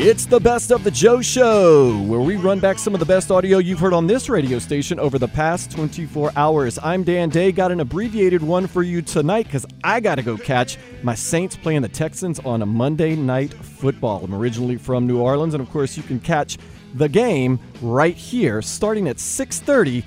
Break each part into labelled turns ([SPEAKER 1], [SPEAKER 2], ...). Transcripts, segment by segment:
[SPEAKER 1] It's the best of the Joe Show, where we run back some of the best audio you've heard on this radio station over the past 24 hours. I'm Dan Day. Got an abbreviated one for you tonight because I got to go catch my Saints playing the Texans on a Monday night football. I'm originally from New Orleans, and of course, you can catch the game right here starting at 6:30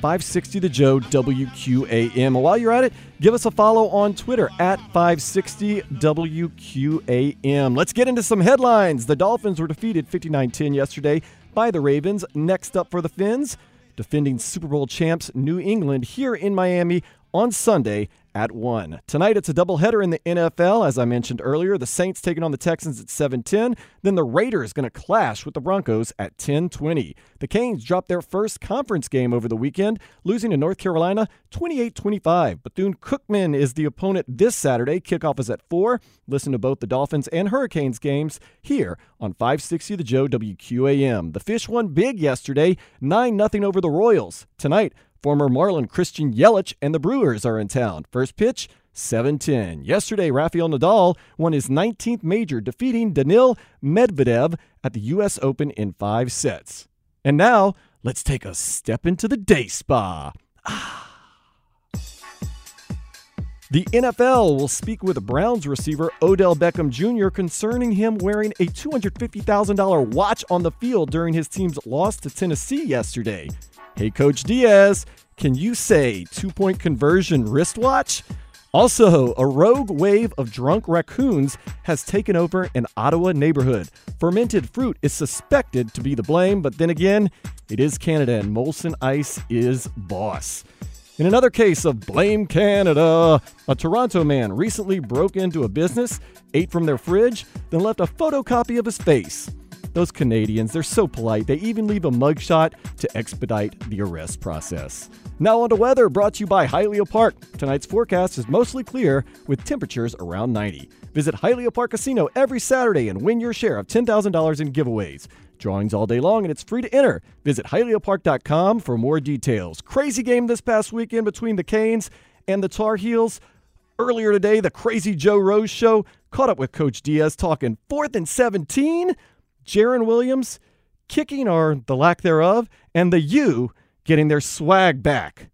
[SPEAKER 1] 560 The Joe WQAM. While you're at it, give us a follow on Twitter at 560 WQAM. Let's get into some headlines. The Dolphins were defeated 59 10 yesterday by the Ravens. Next up for the Fins, defending Super Bowl champs New England here in Miami on Sunday at 1. Tonight it's a doubleheader in the NFL as I mentioned earlier. The Saints taking on the Texans at 7:10, then the Raiders going to clash with the Broncos at 10:20. The Canes dropped their first conference game over the weekend, losing to North Carolina 28-25. Bethune-Cookman is the opponent this Saturday. Kickoff is at 4. Listen to both the Dolphins and Hurricanes games here on 560 The Joe WQAM. The Fish won big yesterday, 9-0 over the Royals. Tonight Former Marlin Christian Yelich and the Brewers are in town. First pitch, 7-10. Yesterday, Rafael Nadal won his 19th major, defeating Daniil Medvedev at the U.S. Open in five sets. And now, let's take a step into the day spa. Ah. The NFL will speak with Browns receiver Odell Beckham Jr. concerning him wearing a $250,000 watch on the field during his team's loss to Tennessee yesterday. Hey, Coach Diaz, can you say two point conversion wristwatch? Also, a rogue wave of drunk raccoons has taken over an Ottawa neighborhood. Fermented fruit is suspected to be the blame, but then again, it is Canada and Molson Ice is boss. In another case of Blame Canada, a Toronto man recently broke into a business, ate from their fridge, then left a photocopy of his face. Those Canadians, they're so polite, they even leave a mugshot to expedite the arrest process. Now on to weather, brought to you by Hialeah Park. Tonight's forecast is mostly clear with temperatures around 90. Visit Hialeah Park Casino every Saturday and win your share of $10,000 in giveaways. Drawings all day long and it's free to enter. Visit HialeahPark.com for more details. Crazy game this past weekend between the Canes and the Tar Heels. Earlier today, the Crazy Joe Rose Show caught up with Coach Diaz talking fourth and 17. Jarren Williams kicking or the lack thereof, and the U getting their swag back.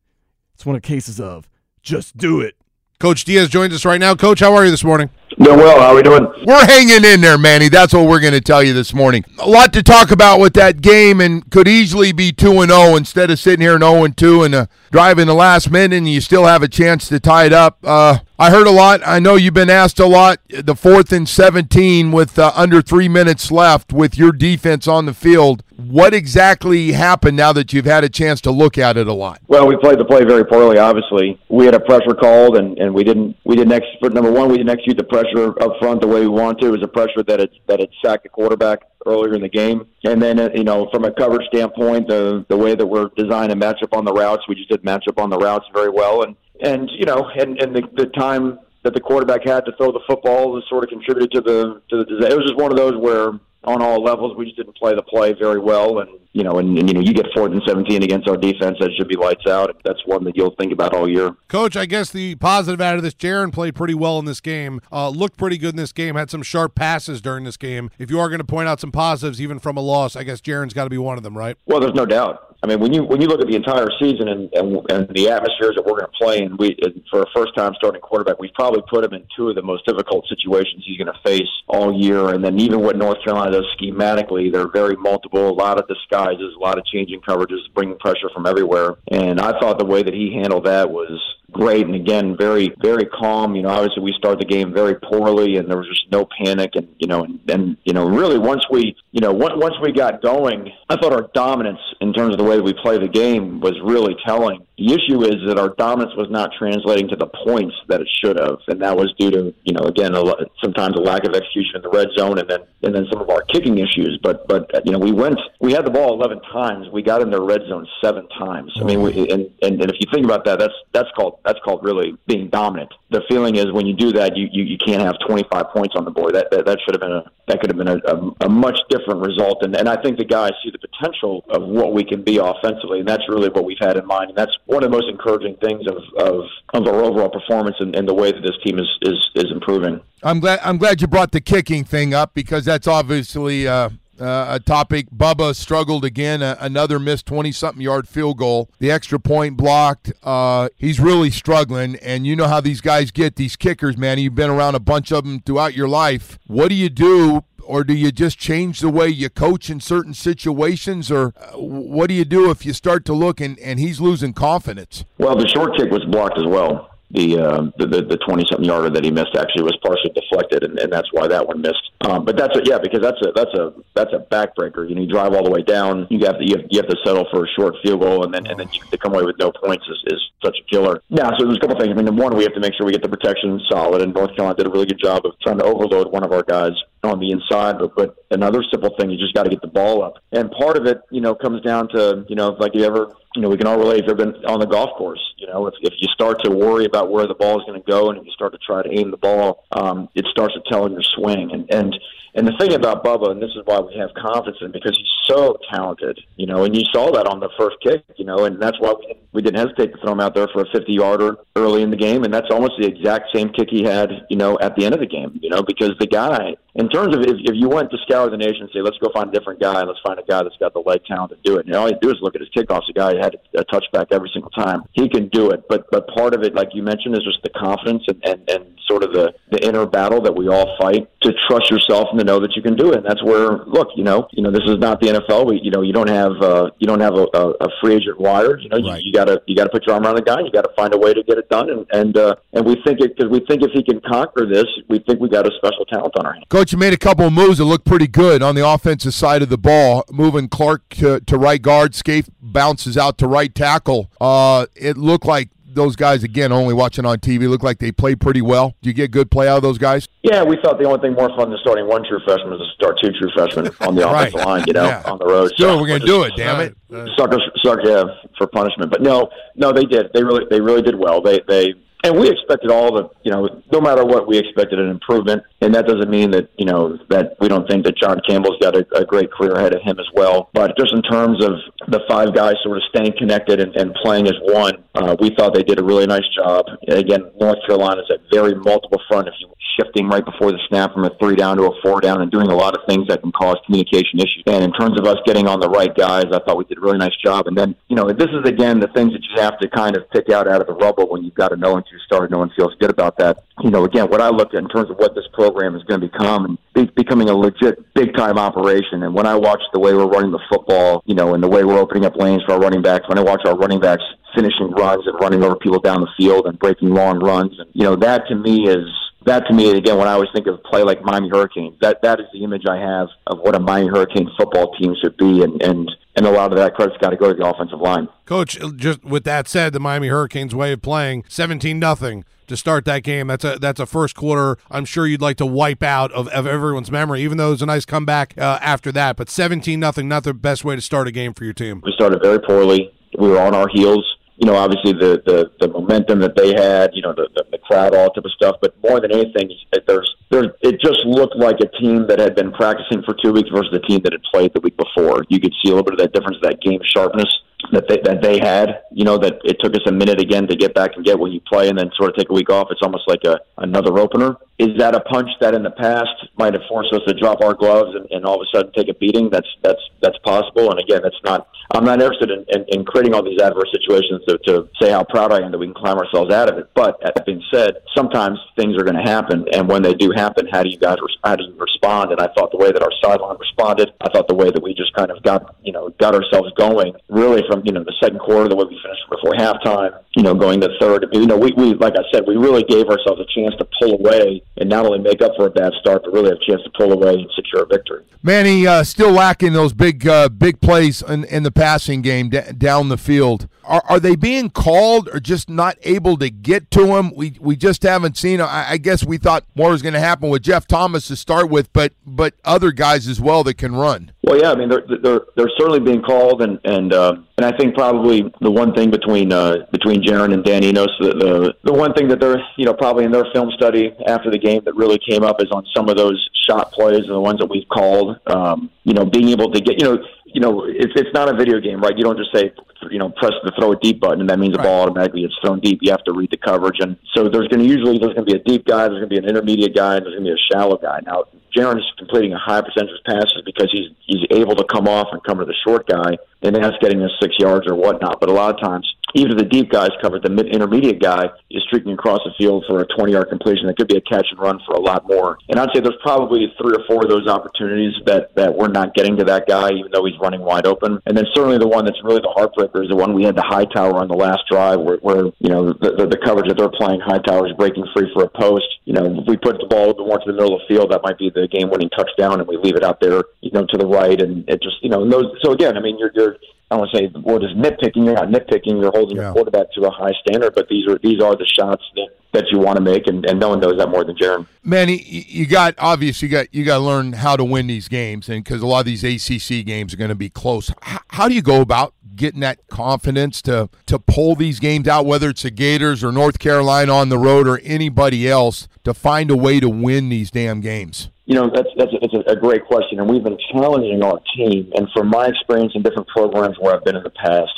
[SPEAKER 1] It's one of cases of just do it.
[SPEAKER 2] Coach Diaz joins us right now. Coach, how are you this morning?
[SPEAKER 3] Doing well. How are we doing?
[SPEAKER 2] We're hanging in there, Manny. That's what we're going to tell you this morning. A lot to talk about with that game, and could easily be two and zero instead of sitting here and zero and two and uh, driving the last minute, and you still have a chance to tie it up. Uh, I heard a lot. I know you've been asked a lot. The fourth and 17 with uh, under three minutes left with your defense on the field. What exactly happened now that you've had a chance to look at it a lot?
[SPEAKER 3] Well, we played the play very poorly. Obviously, we had a pressure called, and, and we didn't. We didn't execute. Number one, we didn't execute the pressure up front the way we wanted to. It was a pressure that it that it sacked the quarterback earlier in the game. And then, uh, you know, from a coverage standpoint, the the way that we're designed to match up on the routes, we just did match up on the routes very well. And and you know, and and the, the time that the quarterback had to throw the football was sort of contributed to the to the. It was just one of those where on all levels we just didn't play the play very well. And you know and, and you know you get fourth and 17 against our defense that should be lights out. That's one that you'll think about all year.
[SPEAKER 2] Coach i guess the positive out of this Jarren played pretty well in this game uh, looked pretty good in this game had some sharp passes during this game. If you are going to point out some positives even from a loss i guess Jarren's got to be one of them right?
[SPEAKER 3] Well there's no doubt I mean, when you when you look at the entire season and and, and the atmospheres that we're going to play, and we and for a first time starting quarterback, we've probably put him in two of the most difficult situations he's going to face all year. And then even what North Carolina does schematically, they're very multiple, a lot of disguises, a lot of changing coverages, bringing pressure from everywhere. And I thought the way that he handled that was great. And again, very, very calm. You know, obviously we started the game very poorly and there was just no panic. And, you know, and, and you know, really once we, you know, once, we got going, I thought our dominance in terms of the way we play the game was really telling. The issue is that our dominance was not translating to the points that it should have. And that was due to, you know, again, a, sometimes a lack of execution in the red zone and then, and then some of our kicking issues. But, but, you know, we went, we had the ball 11 times. We got in the red zone seven times. I mean, we, and, and, and if you think about that, that's, that's called, that's called really being dominant. The feeling is when you do that, you, you, you can't have 25 points on the board. That, that, that should have been a, that could have been a, a, a much different result. And, and I think the guys see the potential of what we can be offensively. And that's really what we've had in mind. And that's one of the most encouraging things of, of, of our overall performance and, and the way that this team is, is, is improving.
[SPEAKER 2] I'm glad I'm glad you brought the kicking thing up because that's obviously uh, uh, a topic. Bubba struggled again, uh, another missed 20 something yard field goal. The extra point blocked. Uh, he's really struggling, and you know how these guys get these kickers, man. You've been around a bunch of them throughout your life. What do you do? Or do you just change the way you coach in certain situations? Or uh, what do you do if you start to look and, and he's losing confidence?
[SPEAKER 3] Well, the short kick was blocked as well the uh, the the twenty something yarder that he missed actually was partially deflected, and, and that's why that one missed. Um, but that's a, yeah, because that's a that's a that's a backbreaker. You know, you drive all the way down, you have to you have, you have to settle for a short field goal, and then and then you, to come away with no points is, is such a killer. Yeah, so there's a couple things. I mean, one, we have to make sure we get the protection solid, and North Carolina did a really good job of trying to overload one of our guys on the inside. But, but another simple thing, you just got to get the ball up. And part of it, you know, comes down to, you know, like you ever, you know, we can all relate you've been on the golf course. You know, if, if you start to worry about where the ball is going to go and if you start to try to aim the ball, um, it starts to tell in your swing. And, and, and the thing about Bubba, and this is why we have confidence in him, because he's so talented, you know, and you saw that on the first kick, you know, and that's why we didn't, hesitate to throw him out there for a 50 yarder early in the game. And that's almost the exact same kick he had, you know, at the end of the game, you know, because the guy, in terms of if, if you went to scour the nation and say, let's go find a different guy, let's find a guy that's got the leg talent to do it. And all you do is look at his kickoffs. The guy had a touchback every single time. He can do it. But but part of it, like you mentioned, is just the confidence and, and, and sort of the, the inner battle that we all fight to trust yourself and to know that you can do it. And that's where, look, you know, you know, this is not the NFL. We, you know, you don't have uh, you don't have a, a, free agent wire. You know,
[SPEAKER 4] Right.
[SPEAKER 3] you, you gotta you gotta put your arm around the guy. You got to find a way to get it done. And and uh, and we think it because we think if he can conquer this, we think we got a special talent on our hands.
[SPEAKER 2] Coach, you made a couple of moves that looked pretty good on the offensive side of the ball, moving Clark to, to right guard. Scaife bounces out to right tackle. Uh, it looked like those guys, again, only watching on TV, look like they played pretty well. Do you get good play out of those guys?
[SPEAKER 3] Yeah, we thought the only thing more fun than starting one true freshman is to start two true freshmen on the
[SPEAKER 4] Right.
[SPEAKER 3] offensive line, you know,
[SPEAKER 4] Yeah.
[SPEAKER 3] on the road.
[SPEAKER 2] Sure,
[SPEAKER 3] So
[SPEAKER 2] we're going to do it, uh, damn it.
[SPEAKER 3] suckers, suck, yeah, for punishment. But no, no, they did. They really, they really did well. They, they, and we expected all the, you know, no matter what, we expected an improvement. And that doesn't mean that, you know, that we don't think that John Campbell's got a, a great career ahead of him as well. But just in terms of the five guys sort of staying connected and, and playing as one, uh, we thought they did a really nice job. Again, North Carolina's a very multiple front. If you shifting right before the snap from a three down to a four down and doing a lot of things that can cause communication issues. And in terms of us getting on the right guys, I thought we did a really nice job. And then, you know, this is again the things that you have to kind of pick out out of the rubble when you've got a no one two star, no one feels good about that. You know, again, what I looked at in terms of what this program is going to become and be, becoming a legit big time operation. And when I watch the way we're running the football, you know, and the way we're opening up lanes for our running backs, when I watch our running backs finishing runs and running over people down the field and breaking long runs, and you know, that to me is that to me again when I always think of a play like Miami Hurricanes, that that is the image I have of what a Miami Hurricane football team should be, and and and a lot of that credit's got to go to the offensive line.
[SPEAKER 4] Coach, just with that said, the Miami Hurricanes way of playing 17 nothing to start that game. That's a that's a first quarter. I'm sure you'd like to wipe out of, of everyone's memory, even though it was a nice comeback uh, after that. But 17 nothing, not the best way to start a game for your team.
[SPEAKER 3] We started very poorly. We were on our heels. You know, obviously the the, the momentum that they had, you know, the, the the crowd, all type of stuff. But more than anything, there's there's it just looked like a team that had been practicing for two weeks versus a team that had played the week before. You could see a little bit of that difference, that game sharpness that they that they had. You know, that it took us a minute again to get back and get when you play and then sort of take a week off. It's almost like a another opener. Is that a punch that in the past might have forced us to drop our gloves and, and all of a sudden take a beating? That's that's that's possible. And again, that's not. I'm not interested in, in, in creating all these adverse situations to, to say how proud I am that we can climb ourselves out of it. But that being said, sometimes things are going to happen, and when they do happen, how do you guys how do you respond? And I thought the way that our sideline responded, I thought the way that we just kind of got you know got ourselves going, really from you know the second quarter, the way we finished before halftime, you know, going to third. You know, we, we like I said, we really gave ourselves a chance to pull away and not only make up for a bad start, but really have a chance to pull away and secure a victory.
[SPEAKER 2] Manny, uh, still lacking those big uh, big plays in, in the passing game d- down the field. Are, are they being called or just not able to get to him? We we just haven't seen. I, I guess we thought more was going to happen with Jeff Thomas to start with, but but other guys as well that can run.
[SPEAKER 3] Well, yeah, I mean they're they're they're certainly being called, and and uh, and I think probably the one thing between uh, between Jarren and Dan Enos, the, the the one thing that they're you know probably in their film study after the game that really came up is on some of those shot plays and the ones that we've called. Um, you know, being able to get you know you know, it's it's not a video game, right? You don't just say, you know, press the throw a deep button and that means the ball automatically gets thrown deep. You have to read the coverage, and so there's going to usually there's going to be a deep guy, there's going to be an intermediate guy, and there's going to be a shallow guy. Now, Jarren is completing a high percentage of passes because he's he's able to come off and come to the short guy, and that's getting us six yards or whatnot. But a lot of times, even if the deep guys covered, the mid intermediate guy is streaking across the field for a 20 yard completion. That could be a catch and run for a lot more. And I'd say there's probably three or four of those opportunities that that we're not getting to that guy, even though he's running wide open. And then certainly the one that's really the heartbreaker is the one we had the Hightower on the last drive, where, where you know the, the, the coverage that they're playing, Hightower is breaking free for a post. You know, if we put the ball more to the middle of the field, that might be the game-winning touchdown, and we leave it out there, you know, to the right, and it just, you know, those. So again, I mean, you're you're I don't want to say the word is nitpicking. You're not nitpicking. You're holding
[SPEAKER 2] Yeah.
[SPEAKER 3] your quarterback to a high standard. But these are these are the shots that, that you want to make, and, and no one knows that more than Jarren.
[SPEAKER 2] Manny, you got obviously you got you got to learn how to win these games, and because a lot of these ACC games are going to be close. H- how do you go about getting that confidence to to pull these games out, whether it's the Gators or North Carolina on the road or anybody else, to find a way to win these damn games?
[SPEAKER 3] You know, that's that's a, that's a, a great question, and we've been challenging our team. And from my experience in different programs where I've been in the past,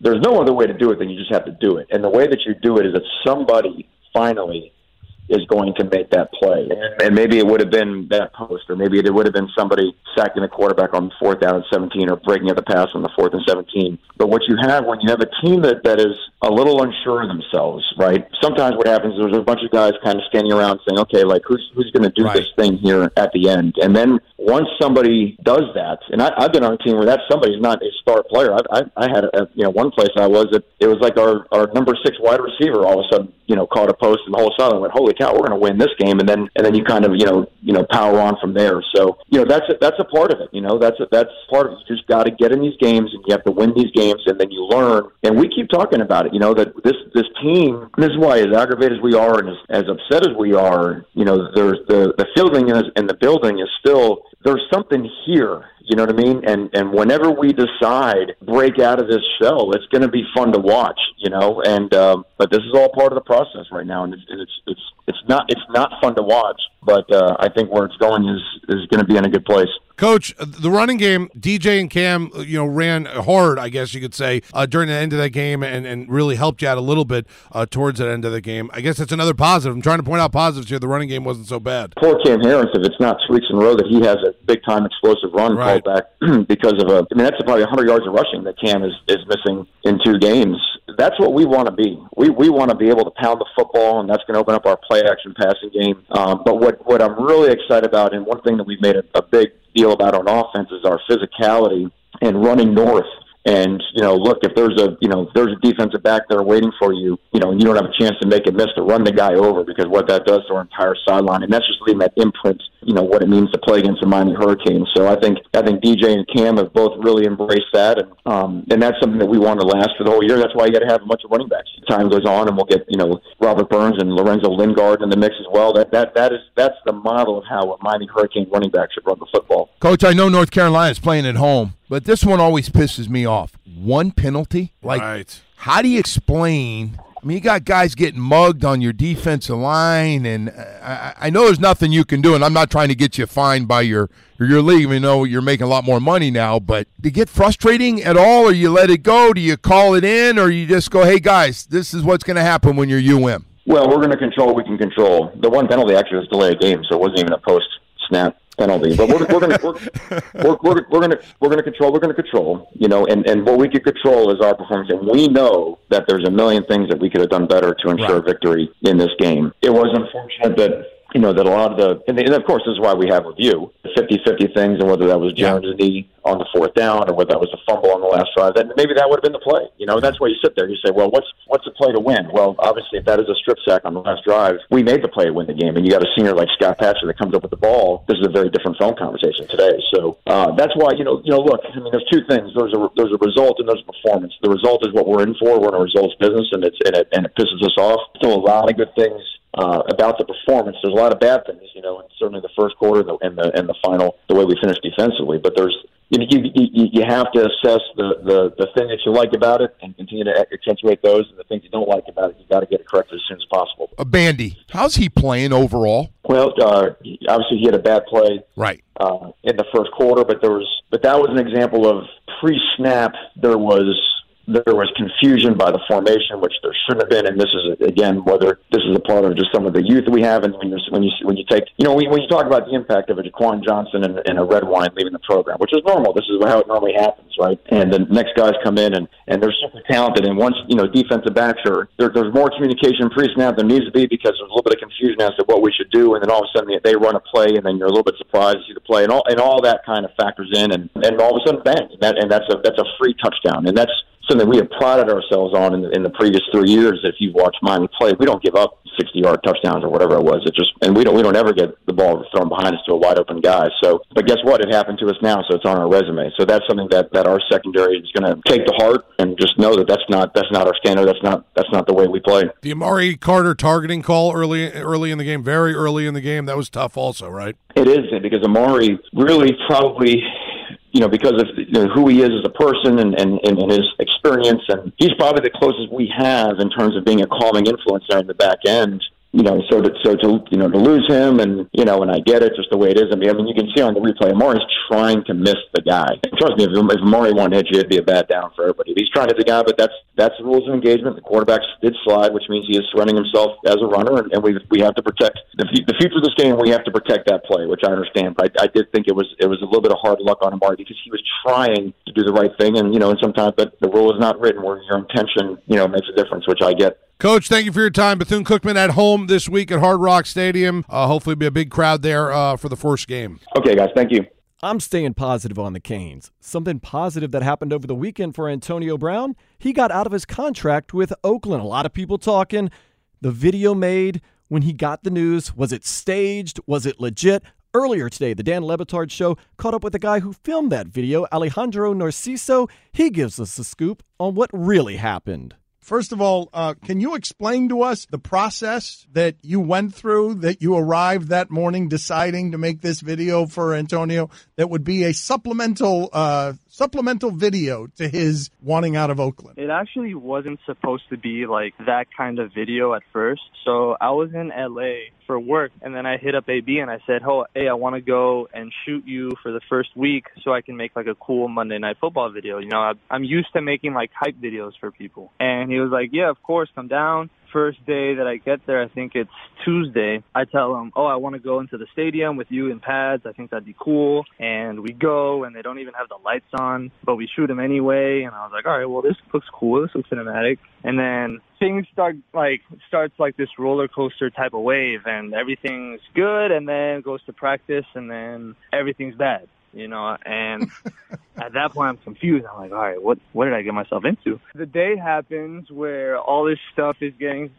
[SPEAKER 3] there's no other way to do it than you just have to do it. And the way that you do it is that somebody finally is going to make that play. And, and maybe it would have been that post, or maybe it would have been somebody sacking the quarterback on fourth down and 17 or breaking up the pass on the fourth and 17. But what you have when you have a team that, that is a little unsure of themselves, right? Sometimes what happens is there's a bunch of guys kind of standing around saying, okay, like who's, who's going to do this thing here at the end? And then once somebody does that, and I, I've been on a team where that somebody's not a star player. I, I, I had a, you know one place I was that it was like our our number six wide receiver all of a sudden you know caught a post and all of a sudden went holy cow we're going to win this game and then and then you kind of you know you know power on from there. So you know that's a, that's a part of it. You know that's a, that's part of it. You just got to get in these games and you have to win these games and then you learn. And we keep talking about it. You know that this this team. This is why as aggravated as we are and as, as upset as we are, you know there's the the fielding and the building is still there's something here. You know what I mean? And and whenever we decide break out of this shell, it's going to be fun to watch. You know, and um, but this is all part of the process right now, and it's it's it's it's not it's not fun to watch. But uh, I think where it's going is is going to be in a good place.
[SPEAKER 4] Coach, uh, the running game, DJ and Cam, uh, you know, ran hard, I guess you could say, uh, during the end of that game and, and really helped you out a little bit uh, towards that end of the game. I guess that's another positive. I'm trying to point out positives here. The running game wasn't so bad.
[SPEAKER 3] poor Cam Harris, if it's not two weeks in a row that he has a big time explosive run
[SPEAKER 4] Right.
[SPEAKER 3] called back because of a, I mean, that's probably 100 yards of rushing that Cam is, is missing in two games. That's what we want to be. We, we want to be able to pound the football, and that's going to open up our play action passing game. Um, but what, what I'm really excited about, and one thing that we've made a, a big deal about on offense is our physicality and running north. And you know, look, if there's a you know if there's a defensive back there waiting for you, you know, and you don't have a chance to make a miss to run the guy over because what that does to our entire sideline, and that's just leaving that imprint, you know, what it means to play against the Miami Hurricanes. So I think I think DJ and Cam have both really embraced that, and um, and that's something that we want to last for the whole year. That's why you got to have a bunch of running backs. Time goes on, and we'll get you know Robert Burns and Lorenzo Lingard in the mix as well. That that that is that's the model of how a Miami Hurricane running back should run the football.
[SPEAKER 2] Coach, I know North Carolina's playing at home, but this one always pisses me off. One penalty? Like,
[SPEAKER 4] right.
[SPEAKER 2] how do you explain? I mean, you got guys getting mugged on your defensive line, and uh, I, I know there's nothing you can do, and I'm not trying to get you fined by your your league. We know you're making a lot more money now, but do you get frustrating at all, or you let it go? Do you call it in, or you just go, "Hey guys, this is what's going to happen when you're UM"?
[SPEAKER 3] Well, we're going to control what we can control. The one penalty actually was delay a game, so it wasn't even a post snap penalty. But we're, we're going to we're, we're, we're, we're going to we're going to control. We're going to control. You know, and and what we can control is our performance. And we know that there's a million things that we could have done better to ensure victory in this game. It was unfortunate that you know, that a lot of the, and, and of course, this is why we have review, the 50-50 things, and whether that was Jones' knee on the fourth down or whether that was a fumble on the last drive, then maybe that would have been the play. You know, that's why you sit there. You say, well, what's what's the play to win? Well, obviously, if that is a strip sack on the last drive, we made the play to win the game. And you got a senior like Scott Patchan that comes up with the ball. This is a very different phone conversation today. So uh, that's why you know, you know, look, I mean, there's two things. There's a there's a result and there's a performance. The result is what we're in for. We're in a results business, and it's and it, and it pisses us off. Still a lot of good things uh, about the performance. There's a lot of bad things, you know, and certainly the first quarter and the, and the and the final, the way we finished defensively. But there's you, you, you, you have to assess the, the the thing that you like about it and continue to accentuate those, and the things you don't like about it, you got to get it corrected as soon as possible.
[SPEAKER 2] A Bandy, how's he playing overall?
[SPEAKER 3] Well, uh, obviously he had a bad play
[SPEAKER 2] right
[SPEAKER 3] uh, in the first quarter, but there was but that was an example of pre-snap. There was there was confusion by the formation, which there shouldn't have been. And this is again whether this is a part of just some of the youth we have, and when you when you when you take you know when, you talk about the impact of a Jaquan Johnson and, and a Redwine leaving the program, which is normal. This is how it normally happens, right? And the next guys come in and and they're super talented. And once you know defensive backs are there, there's more communication pre-snap than needs to be because there's a little bit of confusion as to what we should do, and then all of a sudden they run a play, and then you're a little bit surprised to see the play, and all and all that kind of factors in, and and all of a sudden bang, and that and that's a that's a free touchdown, and that's something we have prided ourselves on in the, in the previous three years. If you've watched Miami play, we don't give up 60 yard touchdowns or whatever it was. It just and we don't we don't ever get the ball thrown behind us to a wide open guy. So, but guess what? It happened to us now, so it's on our resume. So that's something that that our secondary is going to take to heart and just know that that's not that's not our standard. That's not that's not the way we play.
[SPEAKER 4] The Amari Carter targeting call early early in the game, very early in the game, that was tough, also, right?
[SPEAKER 3] It is because Amari really probably you know, because of you know, who he is as a person and, and, and his experience. And he's probably the closest we have in terms of being a calming influence there in the back end you know, so to so to you know to lose him, and you know, and I get it, just the way it is. I mean, I mean, you can see on the replay, Amari's trying to miss the guy. And trust me, if, if Amari to hit you, it'd be a bad down for everybody. He's trying to hit the guy, but that's that's the rules of engagement. The quarterback did slide, which means he is surrendering himself as a runner, and, and we we have to protect the, the future of this game. We have to protect that play, which I understand. But I, I did think it was it was a little bit of hard luck on Amari because he was trying to do the right thing, and you know, and sometimes but the rule is not written where your intention you know makes a difference, which I get.
[SPEAKER 4] Coach, thank you for your time. Bethune Cookman at home this week at Hard Rock Stadium. Uh, hopefully, be a big crowd there uh, for the first game.
[SPEAKER 3] Okay, guys. Thank you.
[SPEAKER 1] I'm staying positive on the Canes. Something positive that happened over the weekend for Antonio Brown. He got out of his contract with Oakland. A lot of people talking. The video made when he got the news was it staged? Was it legit? Earlier today, the Dan Le Batard show caught up with the guy who filmed that video, Alejandro Narciso. He gives us the scoop on what really happened.
[SPEAKER 5] First of all, uh, can you explain to us the process that you went through, that you arrived that morning deciding to make this video for Antonio that would be a supplemental uh, supplemental video to his wanting out of Oakland?
[SPEAKER 6] It actually wasn't supposed to be like that kind of video at first. So I was in LA for work and then I hit up AB and I said, "Oh, hey, I want to go and shoot you for the first week so I can make like a cool Monday Night Football video. You know, I'm used to making like hype videos for people." And he was like, "Yeah, of course, come down." First day that I get there, I think it's Tuesday, I tell them, oh, I want to go into the stadium with you in pads. I think that'd be cool. And we go, and they don't even have the lights on, but we shoot them anyway. And I was like, all right, well, this looks cool. This looks cinematic. And then things start like starts like this roller coaster type of wave, and everything's good, and then goes to practice, and then everything's bad you know, and at that point I'm confused. I'm like, all right, what what did I get myself into? The day happens where all this stuff is getting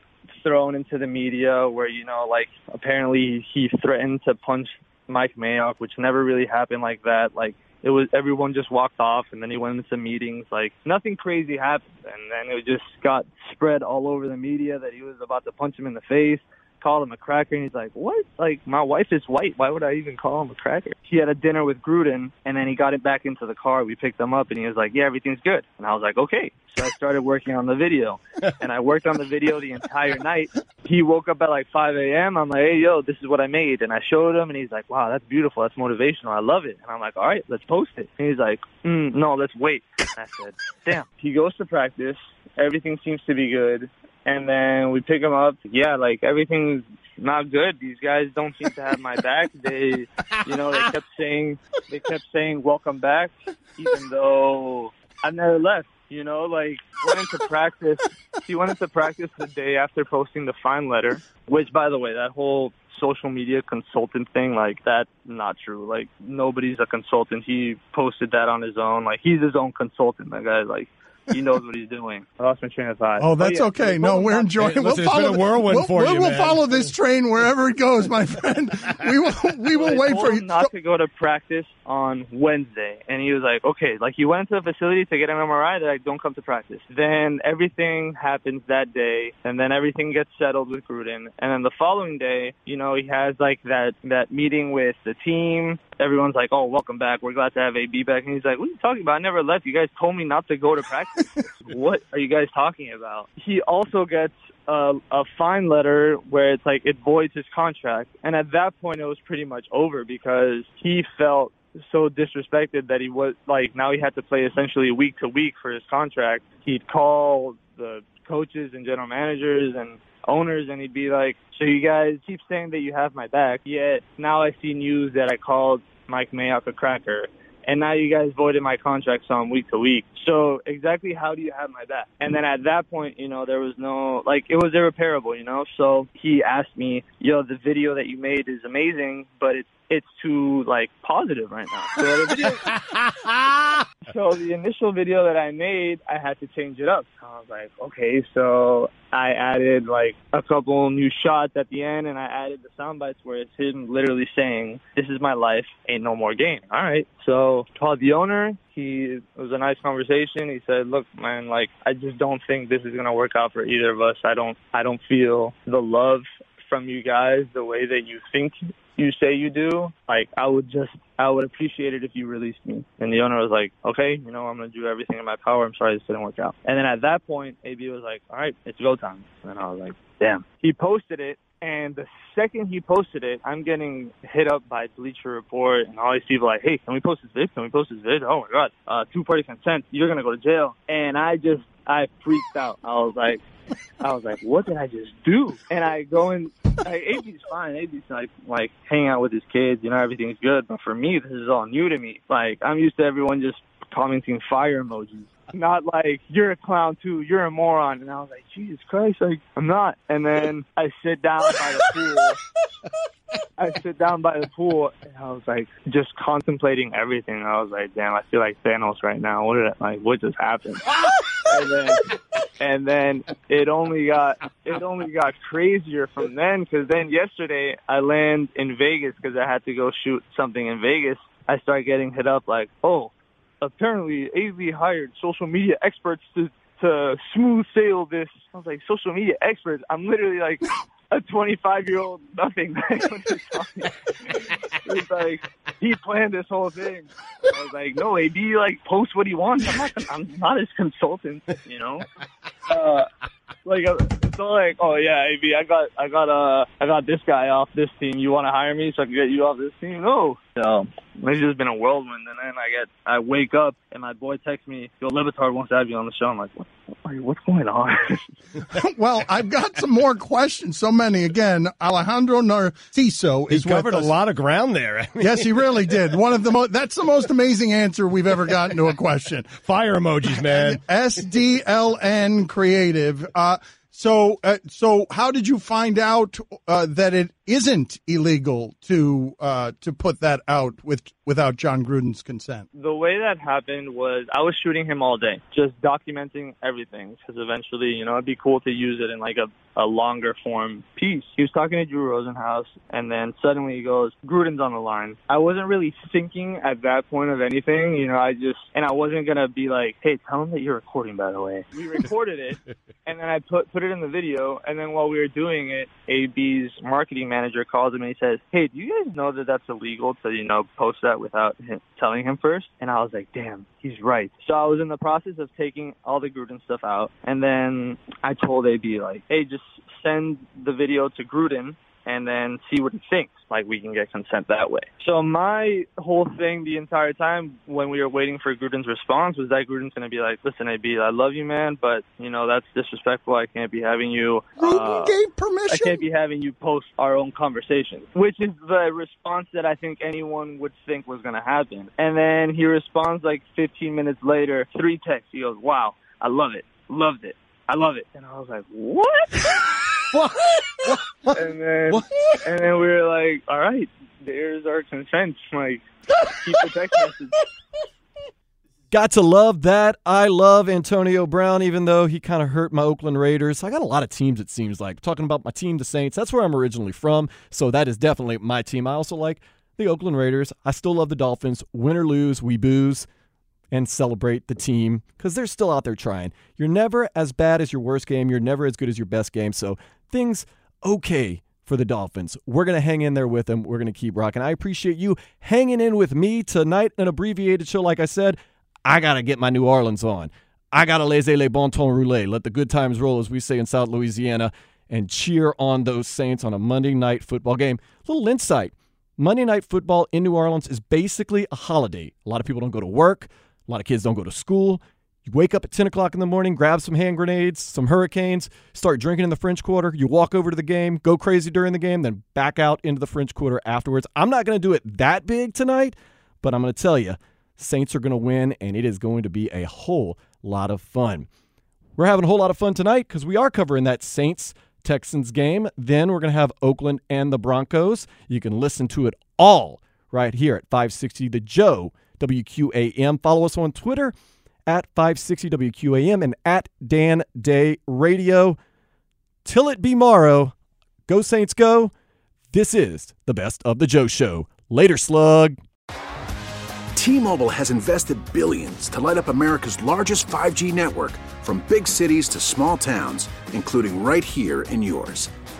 [SPEAKER 6] thrown into the media where, you know, like apparently he threatened to punch Mike Mayock, which never really happened like that. Like it was everyone just walked off and then he went into some meetings like nothing crazy happened and then it just got spread all over the media that he was about to punch him in the face called him a cracker, and he's like, "What? Like my wife is white. Why would I even call him a cracker?" He had a dinner with Gruden, and then he got it back into the car. We picked him up, and he was like, "Yeah, everything's good." And I was like, "Okay." So I started working on the video, and I worked on the video the entire night. He woke up at like 5 a.m. I'm like, "Hey, yo, this is what I made," and I showed him, and he's like, "Wow, that's beautiful. That's motivational. I love it." And I'm like, "All right, let's post it." And he's like, mm, "No, let's wait." And I said, "Damn." He goes to practice. Everything seems to be good and then we pick him up. Yeah, like everything's not good. These guys don't seem to have my back. They, you know, they kept saying they kept saying welcome back, even though I never left. You know, like went into practice. He went into practice the day after posting the fine letter. Which, by the way, that whole social media consultant thing, like that's not true. Like nobody's a consultant. He posted that on his own. Like he's his own consultant. That guy, like he knows what he's doing. I lost my train of thought.
[SPEAKER 5] Oh, that's
[SPEAKER 6] But yeah,
[SPEAKER 5] okay. No, we're enjoying.
[SPEAKER 7] Hey,
[SPEAKER 5] we'll follow
[SPEAKER 7] been a whirlwind
[SPEAKER 5] we'll,
[SPEAKER 7] for
[SPEAKER 5] we'll,
[SPEAKER 7] you,
[SPEAKER 5] we'll
[SPEAKER 7] man.
[SPEAKER 5] follow this train wherever it goes, my friend. We will. We will
[SPEAKER 6] I
[SPEAKER 5] wait
[SPEAKER 6] told
[SPEAKER 5] for
[SPEAKER 6] him
[SPEAKER 5] you.
[SPEAKER 6] not to go to practice on Wednesday, and he was like, "Okay." Like he went to the facility to get an MRI. They're like, "Don't come to practice." Then everything happens that day, and then everything gets settled with Gruden. And then the following day, you know, he has like that that meeting with the team. Everyone's like, "Oh, welcome back. We're glad to have AB back." And he's like, "What are you talking about? I never left. You guys told me not to go to practice. what are you guys talking about?" He also gets a, a fine letter where it's like it voids his contract. And at that point, it was pretty much over because he felt so disrespected that he was like now he had to play essentially week to week for his contract. He'd call the coaches and general managers and owners and he'd be like, "So you guys keep saying that you have my back, yet now I see news that I called Mike Mayock a cracker." And now you guys voided my contract so I'm week to week. So exactly how do you have my back? And then at that point, you know, there was no like it was irreparable, you know. So he asked me, "Yo, the video that you made is amazing, but it's it's too like positive right now." so the initial video that I made, I had to change it up. So I was like, okay, so I added like a couple new shots at the end, and I added the sound bites where it's him literally saying, "This is my life, ain't no more game." All right, so called the owner. He it was a nice conversation. He said, "Look, man, like I just don't think this is gonna work out for either of us. I don't, I don't feel the love from you guys the way that you think you say you do, like I would just I would appreciate it if you released me. And the owner was like, Okay, you know, I'm gonna do everything in my power. I'm sorry this didn't work out. And then at that point AB was like, All right, it's go time. And I was like, Damn. He posted it and the second he posted it, I'm getting hit up by Bleacher Report and all these people like, Hey, can we post this vid? Can we post this vid? Oh my god. Uh two party consent, you're gonna go to jail and I just I freaked out. I was like I was like, what did I just do? And I go in, like, AB's fine. AB's like, like hanging out with his kids, you know, everything's good. But for me, this is all new to me. Like, I'm used to everyone just commenting fire emojis. Not like, you're a clown too, you're a moron. And I was like, Jesus Christ, like, I'm not. And then I sit down by the pool. I sit down by the pool and I was like, just contemplating everything. I was like, damn, I feel like Thanos right now. What did I, like, what just happened? and then and then it only got it only got crazier from then because then yesterday I land in Vegas because I had to go shoot something in Vegas. I start getting hit up like, oh, apparently AB hired social media experts to to smooth sail this. I was like, social media experts. I'm literally like a 25 year old nothing. Like, what are you talking about? it's like he planned this whole thing. I was like, no, AB like post what he wants. I'm not. I'm not his consultant. You know. Uh, like uh, so, like, oh yeah, AB, I got, I got, uh, I got this guy off this team. You want to hire me so I can get you off this team? No. So it's just been a whirlwind. And then I get, I wake up and my boy texts me, "Yo, Le Batard wants to have you on the show." I'm like, what, what- what's going on?
[SPEAKER 5] well, I've got some more questions. So many. Again, Alejandro Narciso
[SPEAKER 7] He
[SPEAKER 5] is with
[SPEAKER 7] covered a lot of ground there.
[SPEAKER 5] yes, he really did. One of the most. That's the most amazing answer we've ever gotten to a question.
[SPEAKER 7] Fire emojis, man.
[SPEAKER 5] SDLN Creative. Uh, so, uh, so how did you find out uh, that it isn't illegal to uh, to put that out with without John Gruden's consent?
[SPEAKER 6] the way that happened was I was shooting him all day, just documenting everything. Because eventually, you know, it'd be cool to use it in like a, a longer form piece. He was talking to Drew Rosenhaus, and then suddenly he goes, Gruden's on the line. I wasn't really thinking at that point of anything, you know, I just, and I wasn't going to be like, hey, tell him that you're recording, by the way. We recorded it, and then I put, put it in the video, and then while we were doing it, AB's marketing manager calls him and he says, hey, do you guys know that that's illegal to, you know, post that without him, telling him first? And I was like, damn, he's right. So I was in the process of taking all the Gruden stuff out, and then I told AB, like, hey, just send the video to Gruden, and then see what he thinks. Like we can get consent that way. So my whole thing the entire time when we were waiting for Gruden's response was that Gruden's going to be like, "Listen, AB, I love you, man, but you know that's disrespectful. I can't be having you.
[SPEAKER 5] Gruden
[SPEAKER 6] uh,
[SPEAKER 5] gave permission.
[SPEAKER 6] I can't be having you post our own conversations, which is the response that I think anyone would think was going to happen. And then he responds like 15 minutes later, three texts. He goes, "Wow, I love it, loved it, I love it," and I was like, "What?" and then and then we were like, all right, there's our consent. Like, keep the text message.
[SPEAKER 1] Got to love that. I love Antonio Brown, even though he kind of hurt my Oakland Raiders. I got a lot of teams, it seems like. Talking about my team, the Saints, that's where I'm originally from. So that is definitely my team. I also like the Oakland Raiders. I still love the Dolphins. Win or lose, we booze and celebrate the team because they're still out there trying. You're never as bad as your worst game. You're never as good as your best game. So things okay for the Dolphins. We're going to hang in there with them. We're going to keep rocking. I appreciate you hanging in with me tonight. An abbreviated show, like I said. I got to get my New Orleans on. I got to laissez les bon temps rouler. Let the good times roll, as we say in South Louisiana, and cheer on those Saints on a Monday night football game. Little insight Monday night football in New Orleans is basically a holiday. A lot of people don't go to work, a lot of kids don't go to school. You wake up at 10 o'clock in the morning, grab some hand grenades, some hurricanes, start drinking in the French Quarter. You walk over to the game, go crazy during the game, then back out into the French Quarter afterwards. I'm not going to do it that big tonight, but I'm going to tell you, Saints are going to win, and it is going to be a whole lot of fun. We're having a whole lot of fun tonight because we are covering that Saints Texans game. Then we're going to have Oakland and the Broncos. You can listen to it all right here at 560 The Joe, WQAM. Follow us on Twitter at 560 WQAM and at Dan Day Radio. Till it be morrow, go Saints go. This is the best of the Joe Show. Later, slug.
[SPEAKER 8] T-Mobile has invested billions to light up America's largest 5G network from big cities to small towns, including right here in yours.